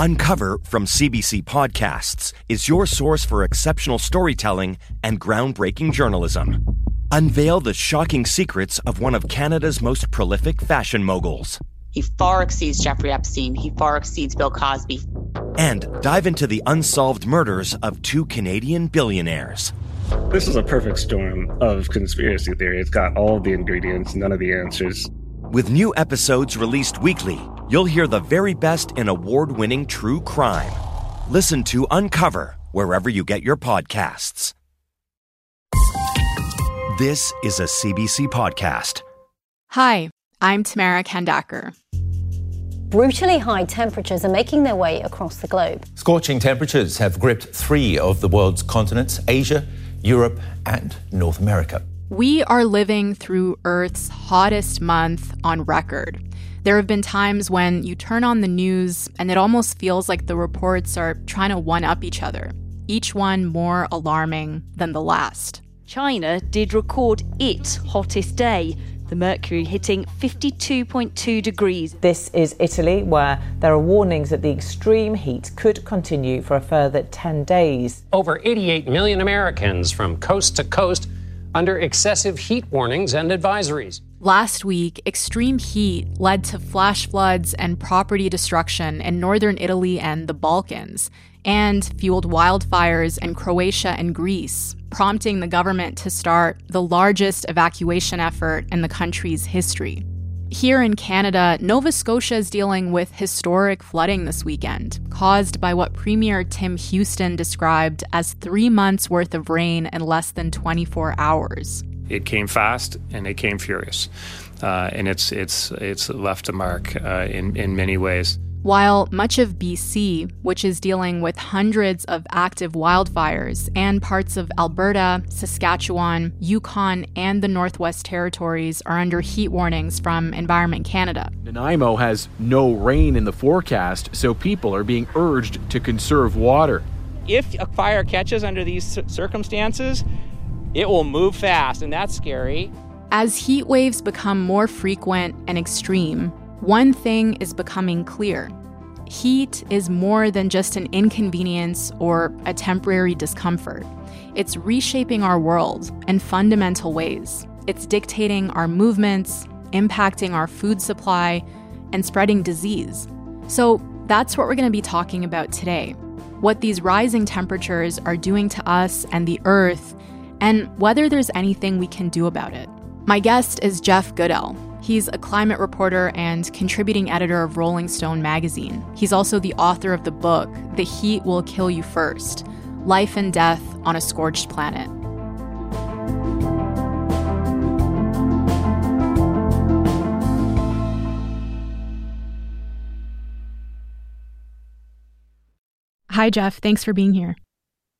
Uncover from CBC Podcasts is your source for exceptional storytelling and groundbreaking journalism. Unveil the shocking secrets of one of Canada's most prolific fashion moguls. He far exceeds Jeffrey Epstein. He far exceeds Bill Cosby. And dive into the unsolved murders of two Canadian billionaires. This is a perfect storm of conspiracy theory. It's got all the ingredients, none of the answers. With new episodes released weekly, you'll hear the very best in award winning true crime. Listen to Uncover wherever you get your podcasts. This is a CBC podcast. Hi, I'm Tamara Khandaker. Brutally high temperatures are making their way across the globe. Scorching temperatures have gripped three of the world's continents Asia, Europe, and North America. We are living through Earth's hottest month on record. There have been times when you turn on the news and it almost feels like the reports are trying to one up each other, each one more alarming than the last. China did record its hottest day, the mercury hitting 52.2 degrees. This is Italy, where there are warnings that the extreme heat could continue for a further 10 days. Over 88 million Americans from coast to coast under excessive heat warnings and advisories. Last week, extreme heat led to flash floods and property destruction in northern Italy and the Balkans, and fueled wildfires in Croatia and Greece, prompting the government to start the largest evacuation effort in the country's history. Here in Canada, Nova Scotia is dealing with historic flooding this weekend, caused by what Premier Tim Houston described as three months worth of rain in less than 24 hours. It came fast and it came furious, uh, and it's it's it's left a mark uh, in in many ways. While much of BC, which is dealing with hundreds of active wildfires, and parts of Alberta, Saskatchewan, Yukon, and the Northwest Territories are under heat warnings from Environment Canada. Nanaimo has no rain in the forecast, so people are being urged to conserve water. If a fire catches under these circumstances, it will move fast, and that's scary. As heat waves become more frequent and extreme, one thing is becoming clear heat is more than just an inconvenience or a temporary discomfort. It's reshaping our world in fundamental ways. It's dictating our movements, impacting our food supply, and spreading disease. So, that's what we're going to be talking about today what these rising temperatures are doing to us and the Earth, and whether there's anything we can do about it. My guest is Jeff Goodell. He's a climate reporter and contributing editor of Rolling Stone magazine. He's also the author of the book, The Heat Will Kill You First Life and Death on a Scorched Planet. Hi, Jeff. Thanks for being here.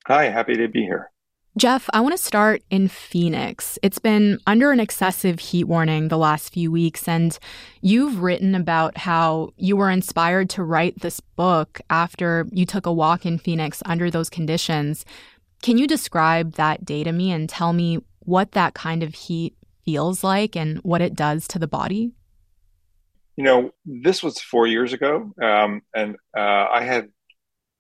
Hi, happy to be here. Jeff, I want to start in Phoenix. It's been under an excessive heat warning the last few weeks, and you've written about how you were inspired to write this book after you took a walk in Phoenix under those conditions. Can you describe that day to me and tell me what that kind of heat feels like and what it does to the body? You know, this was four years ago, um, and uh, I had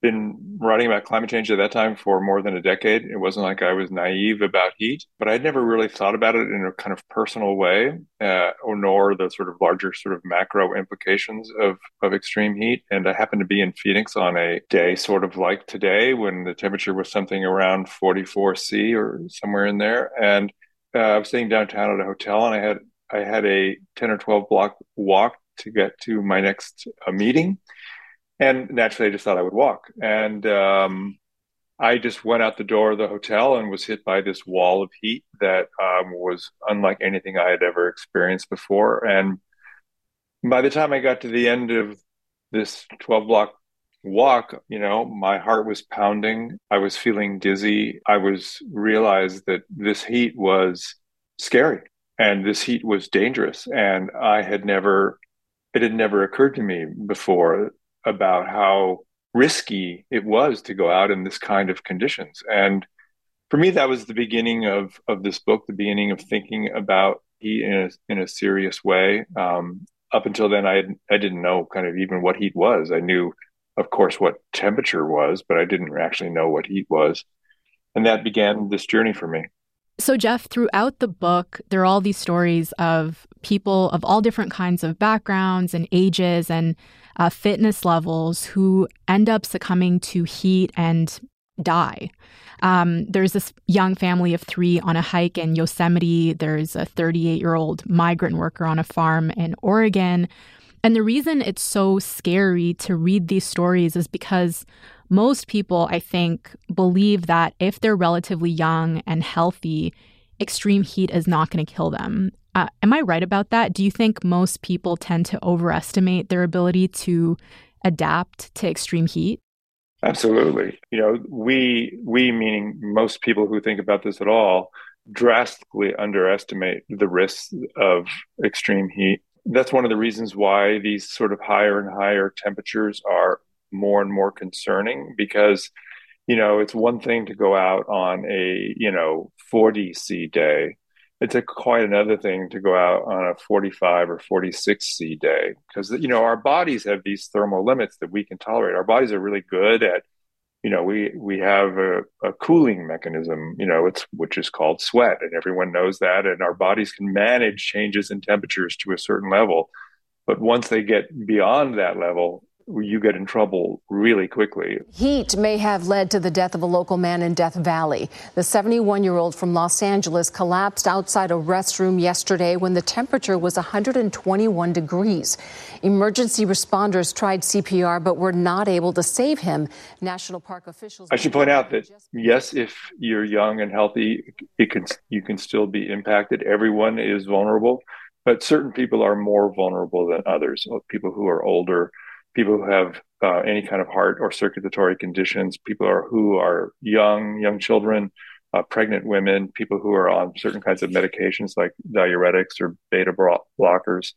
been writing about climate change at that time for more than a decade. It wasn't like I was naive about heat, but I'd never really thought about it in a kind of personal way, uh, or nor the sort of larger sort of macro implications of of extreme heat. And I happened to be in Phoenix on a day sort of like today, when the temperature was something around 44 C or somewhere in there, and uh, I was staying downtown at a hotel, and I had I had a 10 or 12 block walk to get to my next uh, meeting and naturally, I just thought I would walk. And um, I just went out the door of the hotel and was hit by this wall of heat that um, was unlike anything I had ever experienced before. And by the time I got to the end of this 12 block walk, you know, my heart was pounding. I was feeling dizzy. I was realized that this heat was scary and this heat was dangerous. And I had never, it had never occurred to me before about how risky it was to go out in this kind of conditions. And for me, that was the beginning of of this book, the beginning of thinking about heat in a in a serious way. Um, up until then, I I didn't know kind of even what heat was. I knew of course, what temperature was, but I didn't actually know what heat was. And that began this journey for me. So, Jeff, throughout the book, there are all these stories of people of all different kinds of backgrounds and ages and uh, fitness levels who end up succumbing to heat and die. Um, there's this young family of three on a hike in Yosemite. There's a 38 year old migrant worker on a farm in Oregon. And the reason it's so scary to read these stories is because most people, I think, believe that if they're relatively young and healthy, extreme heat is not going to kill them. Uh, am I right about that? Do you think most people tend to overestimate their ability to adapt to extreme heat? Absolutely. You know, we we meaning most people who think about this at all drastically underestimate the risks of extreme heat. That's one of the reasons why these sort of higher and higher temperatures are more and more concerning because you know it's one thing to go out on a you know 40 c day. It's a quite another thing to go out on a 45 or 46 c day because you know our bodies have these thermal limits that we can tolerate. Our bodies are really good at you know we we have a, a cooling mechanism you know it's which is called sweat and everyone knows that and our bodies can manage changes in temperatures to a certain level. But once they get beyond that level you get in trouble really quickly. Heat may have led to the death of a local man in Death Valley. The 71 year old from Los Angeles collapsed outside a restroom yesterday when the temperature was 121 degrees. Emergency responders tried CPR but were not able to save him. National Park officials. I should point out that yes, if you're young and healthy, it can you can still be impacted. Everyone is vulnerable, but certain people are more vulnerable than others. People who are older people who have uh, any kind of heart or circulatory conditions, people are, who are young, young children, uh, pregnant women, people who are on certain kinds of medications like diuretics or beta blockers.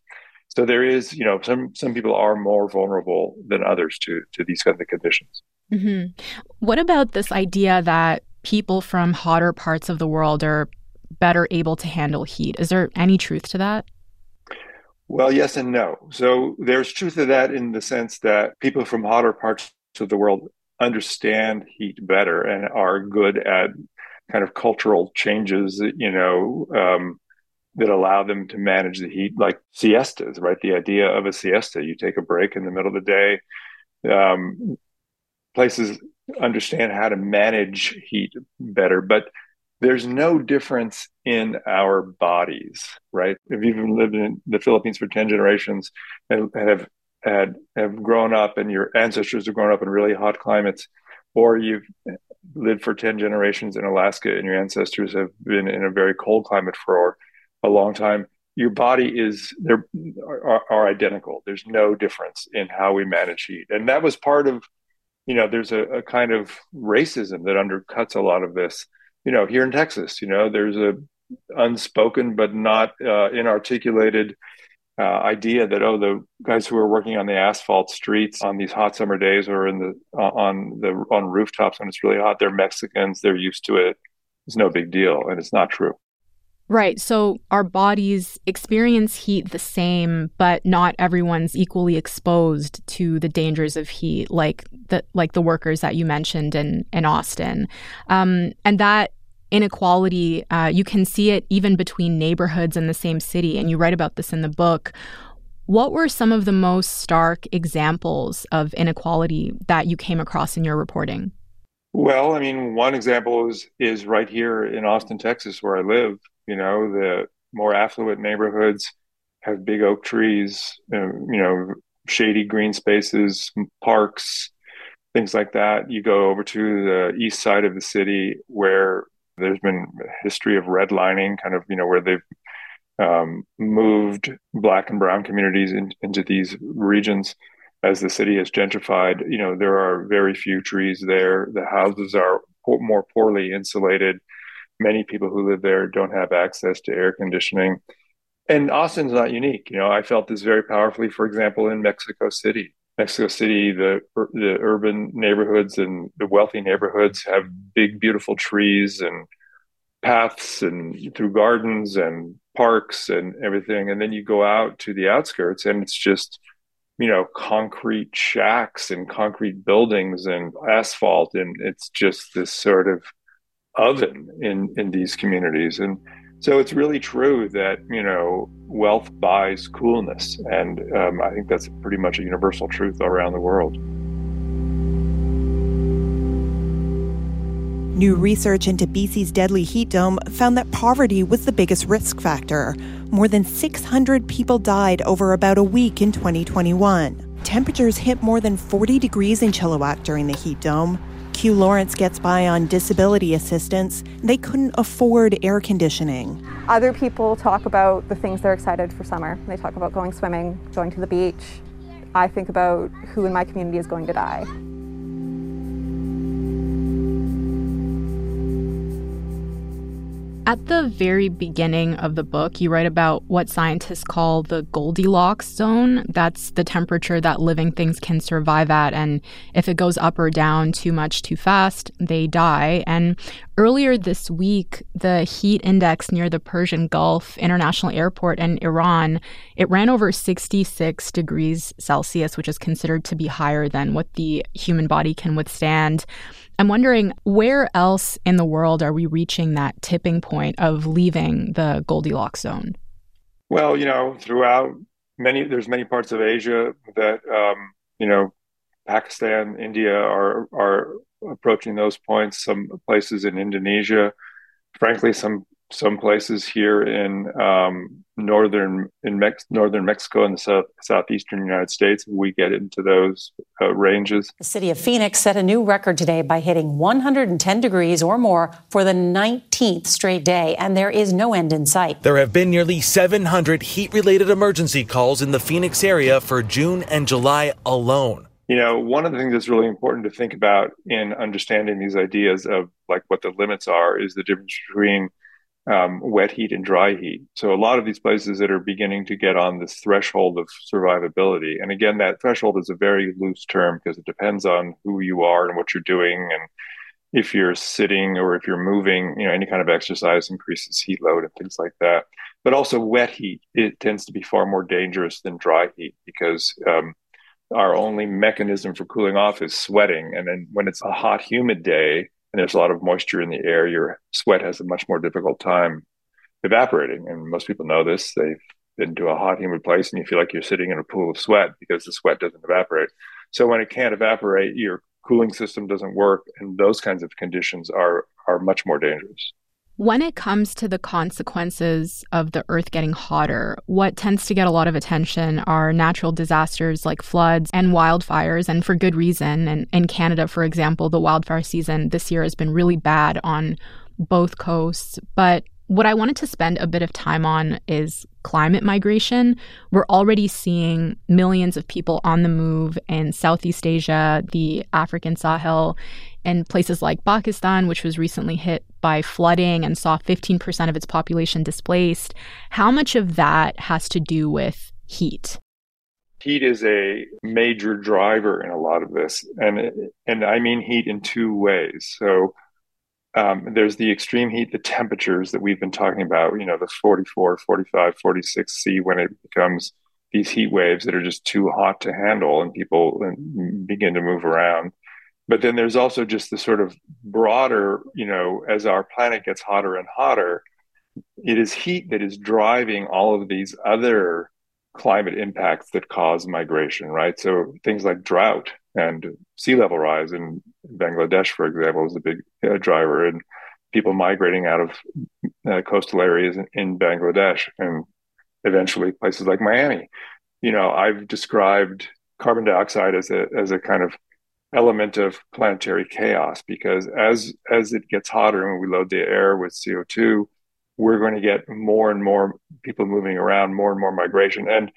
So there is, you know, some some people are more vulnerable than others to to these kinds of conditions. Mm-hmm. What about this idea that people from hotter parts of the world are better able to handle heat? Is there any truth to that? Well, yes and no. So there's truth to that in the sense that people from hotter parts of the world understand heat better and are good at kind of cultural changes, you know, um, that allow them to manage the heat, like siestas, right? The idea of a siesta, you take a break in the middle of the day. Um, places understand how to manage heat better, but there's no difference in our bodies, right? If you've lived in the Philippines for 10 generations and have had have grown up and your ancestors have grown up in really hot climates, or you've lived for 10 generations in Alaska and your ancestors have been in a very cold climate for a long time, your body is there are, are identical. There's no difference in how we manage heat. And that was part of, you know, there's a, a kind of racism that undercuts a lot of this you know, here in Texas, you know, there's a unspoken but not uh, inarticulated uh, idea that oh, the guys who are working on the asphalt streets on these hot summer days or in the uh, on the on rooftops when it's really hot, they're Mexicans, they're used to it. It's no big deal, and it's not true. Right. So our bodies experience heat the same, but not everyone's equally exposed to the dangers of heat, like the like the workers that you mentioned in in Austin, um, and that inequality uh, you can see it even between neighborhoods in the same city. And you write about this in the book. What were some of the most stark examples of inequality that you came across in your reporting? Well, I mean, one example is is right here in Austin, Texas, where I live. You know, the more affluent neighborhoods have big oak trees, uh, you know, shady green spaces, parks, things like that. You go over to the east side of the city where there's been a history of redlining, kind of, you know, where they've um, moved black and brown communities in, into these regions as the city has gentrified. You know, there are very few trees there. The houses are more poorly insulated many people who live there don't have access to air conditioning. And Austin's not unique. You know, I felt this very powerfully, for example, in Mexico City. Mexico City, the the urban neighborhoods and the wealthy neighborhoods have big, beautiful trees and paths and through gardens and parks and everything. And then you go out to the outskirts and it's just you know, concrete shacks and concrete buildings and asphalt. And it's just this sort of oven in, in these communities. And so it's really true that, you know, wealth buys coolness. And um, I think that's pretty much a universal truth around the world. New research into BC's deadly heat dome found that poverty was the biggest risk factor. More than 600 people died over about a week in 2021. Temperatures hit more than 40 degrees in Chilliwack during the heat dome. Q Lawrence gets by on disability assistance. They couldn't afford air conditioning. Other people talk about the things they're excited for summer. They talk about going swimming, going to the beach. I think about who in my community is going to die. At the very beginning of the book, you write about what scientists call the Goldilocks zone. That's the temperature that living things can survive at. And if it goes up or down too much too fast, they die. And earlier this week, the heat index near the Persian Gulf International Airport in Iran, it ran over 66 degrees Celsius, which is considered to be higher than what the human body can withstand. I'm wondering where else in the world are we reaching that tipping point of leaving the Goldilocks zone? Well, you know, throughout many, there's many parts of Asia that, um, you know, Pakistan, India are are approaching those points. Some places in Indonesia, frankly, some some places here in um, northern in Mex- northern Mexico and the south, southeastern United States, we get into those uh, ranges. The city of Phoenix set a new record today by hitting 110 degrees or more for the 19th straight day, and there is no end in sight. There have been nearly 700 heat-related emergency calls in the Phoenix area for June and July alone. You know, one of the things that's really important to think about in understanding these ideas of like what the limits are is the difference between um, wet heat and dry heat. So a lot of these places that are beginning to get on this threshold of survivability, and again, that threshold is a very loose term because it depends on who you are and what you're doing, and if you're sitting or if you're moving, you know, any kind of exercise increases heat load and things like that. But also wet heat, it tends to be far more dangerous than dry heat because um, our only mechanism for cooling off is sweating, and then when it's a hot, humid day and there's a lot of moisture in the air, your sweat has a much more difficult time evaporating. And most people know this. They've been to a hot, humid place and you feel like you're sitting in a pool of sweat because the sweat doesn't evaporate. So when it can't evaporate, your cooling system doesn't work, and those kinds of conditions are are much more dangerous. When it comes to the consequences of the earth getting hotter, what tends to get a lot of attention are natural disasters like floods and wildfires, and for good reason. And in Canada, for example, the wildfire season this year has been really bad on both coasts. But what I wanted to spend a bit of time on is climate migration. We're already seeing millions of people on the move in Southeast Asia, the African Sahel, and places like Pakistan, which was recently hit by flooding and saw 15% of its population displaced. How much of that has to do with heat? Heat is a major driver in a lot of this, and and I mean heat in two ways. So um, there's the extreme heat, the temperatures that we've been talking about. You know, the 44, 45, 46 C when it becomes these heat waves that are just too hot to handle, and people begin to move around. But then there's also just the sort of broader, you know, as our planet gets hotter and hotter, it is heat that is driving all of these other climate impacts that cause migration, right? So things like drought and sea level rise in Bangladesh, for example, is a big uh, driver, and people migrating out of uh, coastal areas in, in Bangladesh and eventually places like Miami. You know, I've described carbon dioxide as a as a kind of element of planetary chaos because as as it gets hotter and we load the air with CO2, we're going to get more and more people moving around, more and more migration, and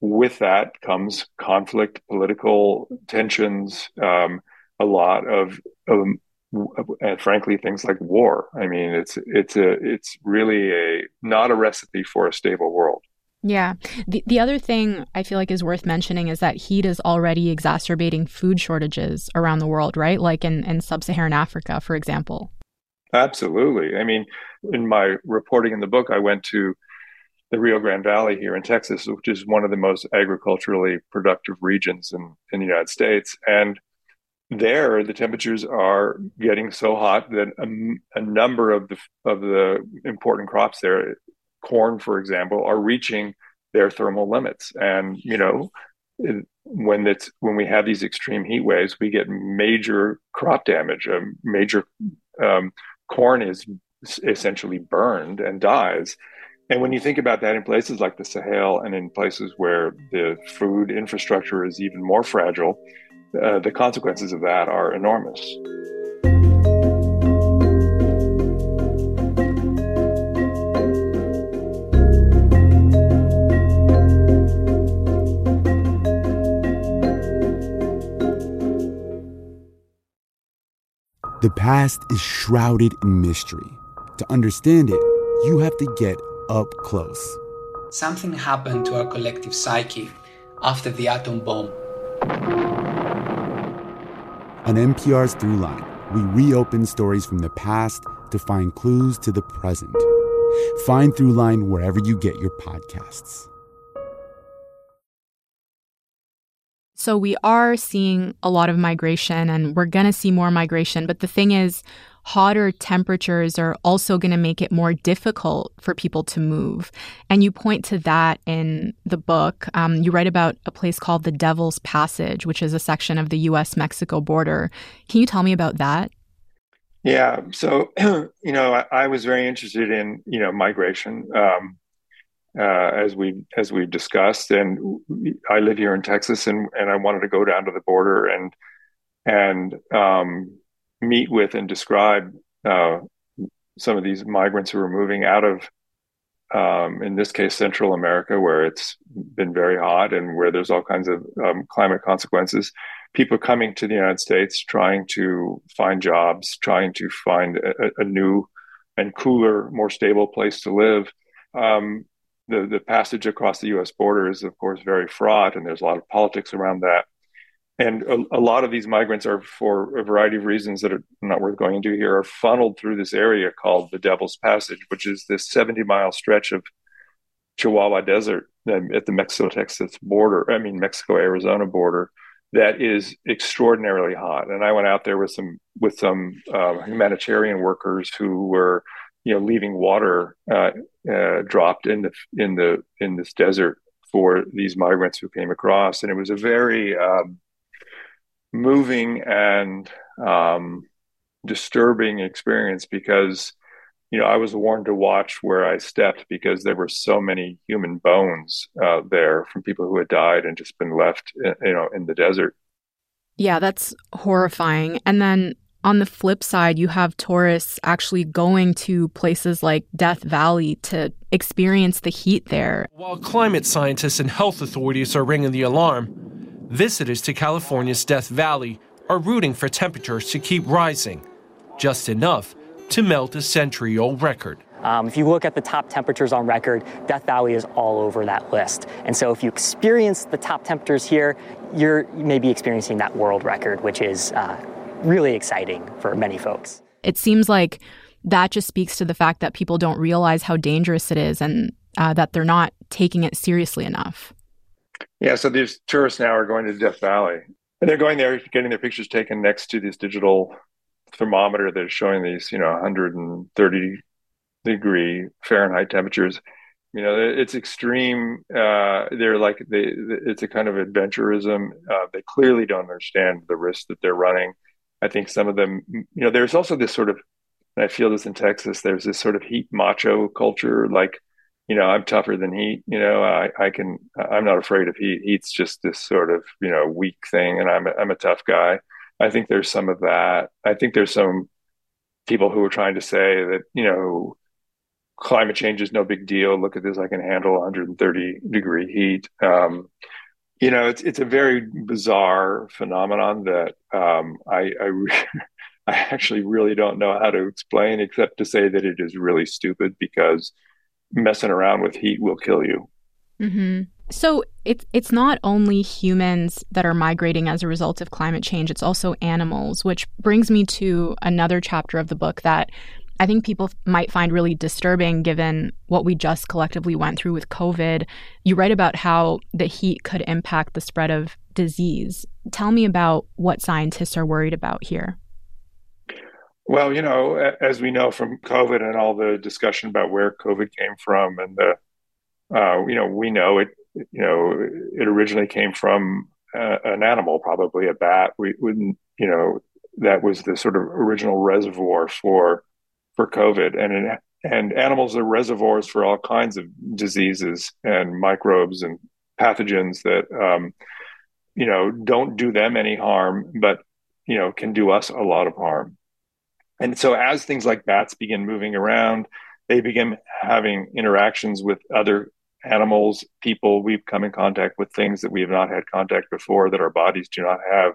with that comes conflict, political tensions, um, a lot of, um, and frankly, things like war. I mean, it's it's a it's really a not a recipe for a stable world. Yeah. The, the other thing I feel like is worth mentioning is that heat is already exacerbating food shortages around the world, right? Like in, in sub Saharan Africa, for example. Absolutely. I mean, in my reporting in the book, I went to the Rio Grande Valley here in Texas, which is one of the most agriculturally productive regions in, in the United States. And there, the temperatures are getting so hot that a, a number of the of the important crops there, corn, for example, are reaching their thermal limits. And you know, when it's when we have these extreme heat waves, we get major crop damage. A major um, corn is essentially burned and dies. And when you think about that in places like the Sahel and in places where the food infrastructure is even more fragile, uh, the consequences of that are enormous. The past is shrouded in mystery. To understand it, you have to get up close. Something happened to our collective psyche after the atom bomb. On NPR's Throughline, we reopen stories from the past to find clues to the present. Find Throughline wherever you get your podcasts. So we are seeing a lot of migration and we're going to see more migration. But the thing is, hotter temperatures are also going to make it more difficult for people to move. And you point to that in the book. Um, you write about a place called the Devil's Passage, which is a section of the US Mexico border. Can you tell me about that? Yeah. So, you know, I, I, was very interested in, you know, migration. Um, uh, as we as we've discussed, and I live here in Texas, and and I wanted to go down to the border and and um, meet with and describe uh, some of these migrants who are moving out of, um, in this case, Central America, where it's been very hot and where there's all kinds of um, climate consequences. People coming to the United States trying to find jobs, trying to find a, a new and cooler, more stable place to live. Um, the the passage across the U.S. border is, of course, very fraught, and there's a lot of politics around that and a, a, lot of these migrants are for a variety of reasons that are not worth going into here are funneled through this area called the devil's passage which is this 70 mile stretch of chihuahua desert um, at the mexico texas border i mean mexico arizona border that is extraordinarily hot and i went out there with some with some uh, humanitarian workers who were you know leaving water uh, uh, dropped in the in the in this desert for these migrants who came across and it was a very um, moving and um, disturbing experience because you know I was warned to watch where I stepped because there were so many human bones uh, there from people who had died and just been left uh, you know in the desert. Yeah, that's horrifying. And then on the flip side, you have tourists actually going to places like Death Valley to experience the heat there. While climate scientists and health authorities are ringing the alarm, Visitors to California's Death Valley are rooting for temperatures to keep rising, just enough to melt a century old record. Um, if you look at the top temperatures on record, Death Valley is all over that list. And so if you experience the top temperatures here, you're maybe experiencing that world record, which is uh, really exciting for many folks. It seems like that just speaks to the fact that people don't realize how dangerous it is and uh, that they're not taking it seriously enough. Yeah, so these tourists now are going to Death Valley, and they're going there, getting their pictures taken next to this digital thermometer that is showing these, you know, 130 degree Fahrenheit temperatures. You know, it's extreme. Uh, they're like they, it's a kind of adventurism. Uh, they clearly don't understand the risk that they're running. I think some of them, you know, there's also this sort of, I feel this in Texas. There's this sort of heat macho culture, like you know, I'm tougher than heat. You know, I, I can, I'm not afraid of heat. Heat's just this sort of, you know, weak thing, and I'm, a, I'm a tough guy. I think there's some of that. I think there's some people who are trying to say that, you know, climate change is no big deal. Look at this, I can handle 130 degree heat. Um, you know, it's it's a very bizarre phenomenon that um, I I, re- I actually really don't know how to explain, except to say that it is really stupid because messing around with heat will kill you. Mm-hmm. So it's it's not only humans that are migrating as a result of climate change; it's also animals. Which brings me to another chapter of the book that I think people might find really disturbing given what we just collectively went through with COVID. You write about how the heat could impact the spread of disease. Tell me about what scientists are worried about here. Well, you know, as we know from COVID and all the discussion about where COVID came from, and the, uh, you know, we know it, you know, it originally came from uh, an animal, probably a bat. We wouldn't, you know, that was the sort of original reservoir for for COVID, and and animals are reservoirs for all kinds of diseases and microbes and pathogens that, um, you know, don't do them any harm, but you know, can do us a lot of harm. And so as things like bats begin moving around, they begin having interactions with other animals, people. We've come in contact with things that we have not had contact before that our bodies do not have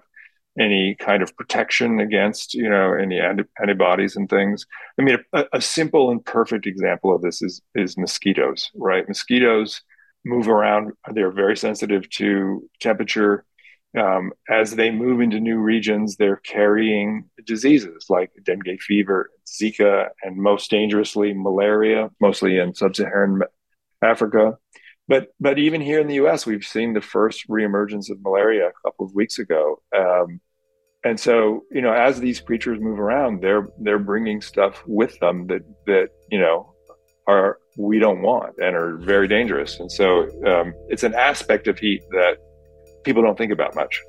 any kind of protection against, you know, any antibodies and things. I mean, a, a simple and perfect example of this is is mosquitoes, right? Mosquitoes move around; they're very sensitive to temperature um, as they move into new regions, they're carrying diseases like dengue fever, Zika, and most dangerously, malaria, mostly in sub Saharan Africa. But, but even here in the US, we've seen the first reemergence of malaria a couple of weeks ago. Um, and so, you know, as these creatures move around, they're they're bringing stuff with them that that you know are we don't want and are very dangerous. And so, um, it's an aspect of heat that people don't think about much.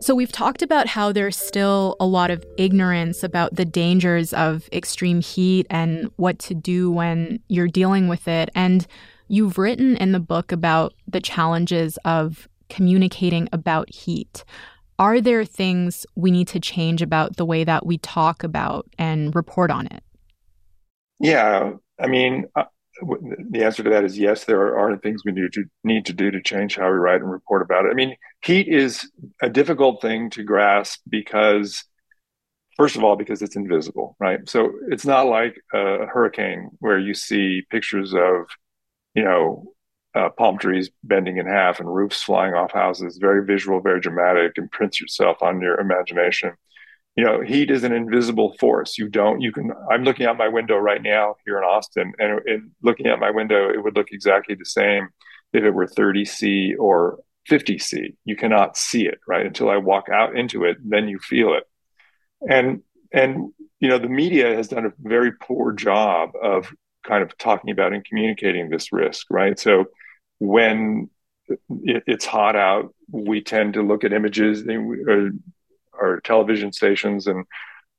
So, we've talked about how there's still a lot of ignorance about the dangers of extreme heat and what to do when you're dealing with it. And you've written in the book about the challenges of communicating about heat are there things we need to change about the way that we talk about and report on it? Yeah, I mean, uh, the answer to that is yes. There are, things we need to need to do to change how we write and report about it. I mean, heat is a difficult thing to grasp because, first of all, because it's invisible, right? So it's not like a hurricane where you see pictures of, you know, uh, palm trees bending in half and roofs flying off houses. Very visual, very dramatic, imprints yourself on your imagination. You know, heat is an invisible force. You don't. You can. I'm looking out my window right now here in Austin, and, looking out my window, it would look exactly the same if it were 30 C or 50 C. You cannot see it right until I walk out into it. Then you feel it, and and you know the media has done a very poor job of kind of talking about and communicating this risk, right? So when it's hot out, we tend to look at images. Uh, Our television stations and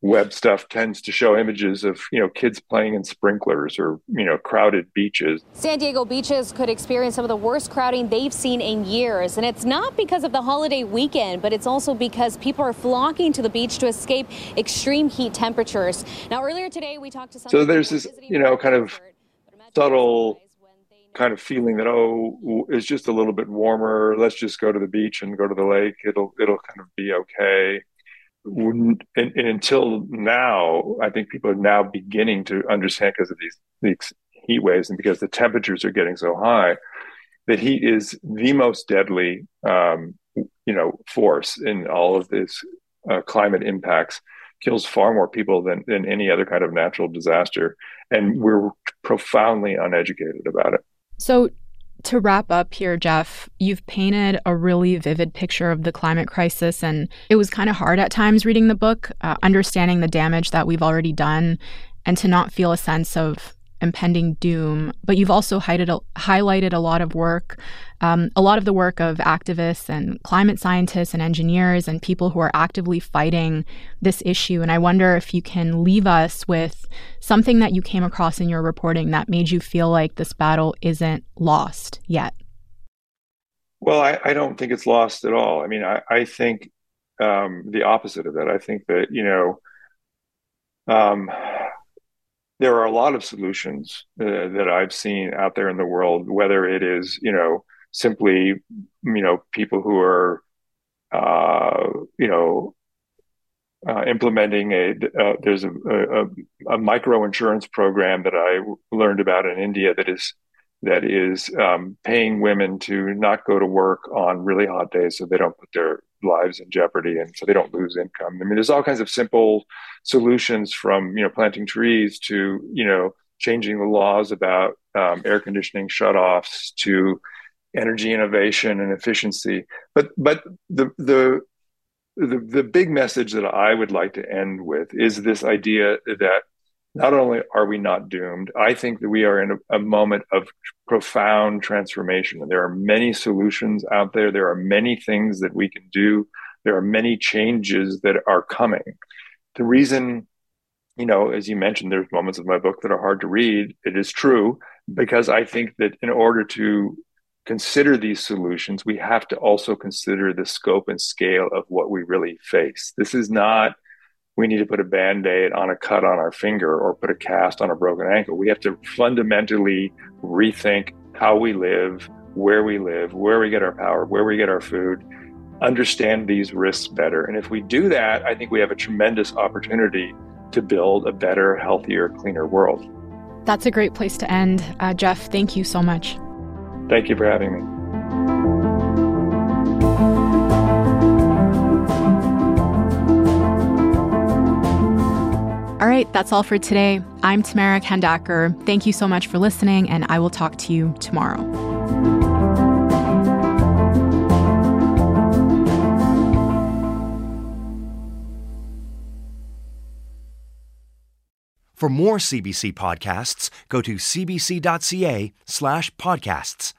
web stuff tends to show images of you know kids playing in sprinklers or you know crowded beaches. San Diego beaches could experience some of the worst crowding they've seen in years, and it's not because of the holiday weekend, but it's also because people are flocking to the beach to escape extreme heat temperatures. Now, earlier today, we talked to some. So there's this you know kind of subtle kind of feeling that oh it's just a little bit warmer let's just go to the beach and go to the lake it'll it'll kind of be okay and, and until now i think people are now beginning to understand because of these these heat waves and because the temperatures are getting so high that heat is the most deadly um, you know force in all of this uh, climate impacts kills far more people than, than any other kind of natural disaster and we're profoundly uneducated about it. So, to wrap up here, Jeff, you've painted a really vivid picture of the climate crisis, and it was kind of hard at times reading the book, uh, understanding the damage that we've already done, and to not feel a sense of impending doom. But you've also highlighted a, highlighted a lot of work, um, a lot of the work of activists and climate scientists and engineers and people who are actively fighting this issue. And I wonder if you can leave us with something that you came across in your reporting that made you feel like this battle isn't lost yet. Well, I, I don't think it's lost at all. I mean, I, I think um, the opposite of that. I think that, you know, um, there are a lot of solutions uh, that I've seen out there in the world, whether it is, you know, simply, you know, people who are, uh, you know, uh, implementing a uh, there's a, a, a, micro insurance program that I learned about in India that is that is um, paying women to not go to work on really hot days so they don't put their lives in jeopardy and so they don't lose income. I mean, there's all kinds of simple solutions from you know planting trees to you know changing the laws about um, air conditioning shutoffs to energy innovation and efficiency. But but the the the, the big message that I would like to end with is this idea that not only are we not doomed, I think that we are in a, a, moment of profound transformation. And there are many solutions out there. There are many things that we can do. There are many changes that are coming. The reason, you know, as you mentioned, there's moments of my book that are hard to read. It is true because I think that in order to consider these solutions, we have to also consider the scope and scale of what we really face. This is not we need to put a band aid on a cut on our finger or put a cast on a broken ankle. We have to fundamentally rethink how we live, where we live, where we get our power, where we get our food, understand these risks better. And if we do that, I think we have a tremendous opportunity to build a better, healthier, cleaner world. That's a great place to end. Uh, Jeff, thank you so much. Thank you for having me. Right, that's all for today. I'm Tamara Khandaker. Thank you so much for listening, and I will talk to you tomorrow. For more CBC podcasts, go to cbc.ca slash podcasts.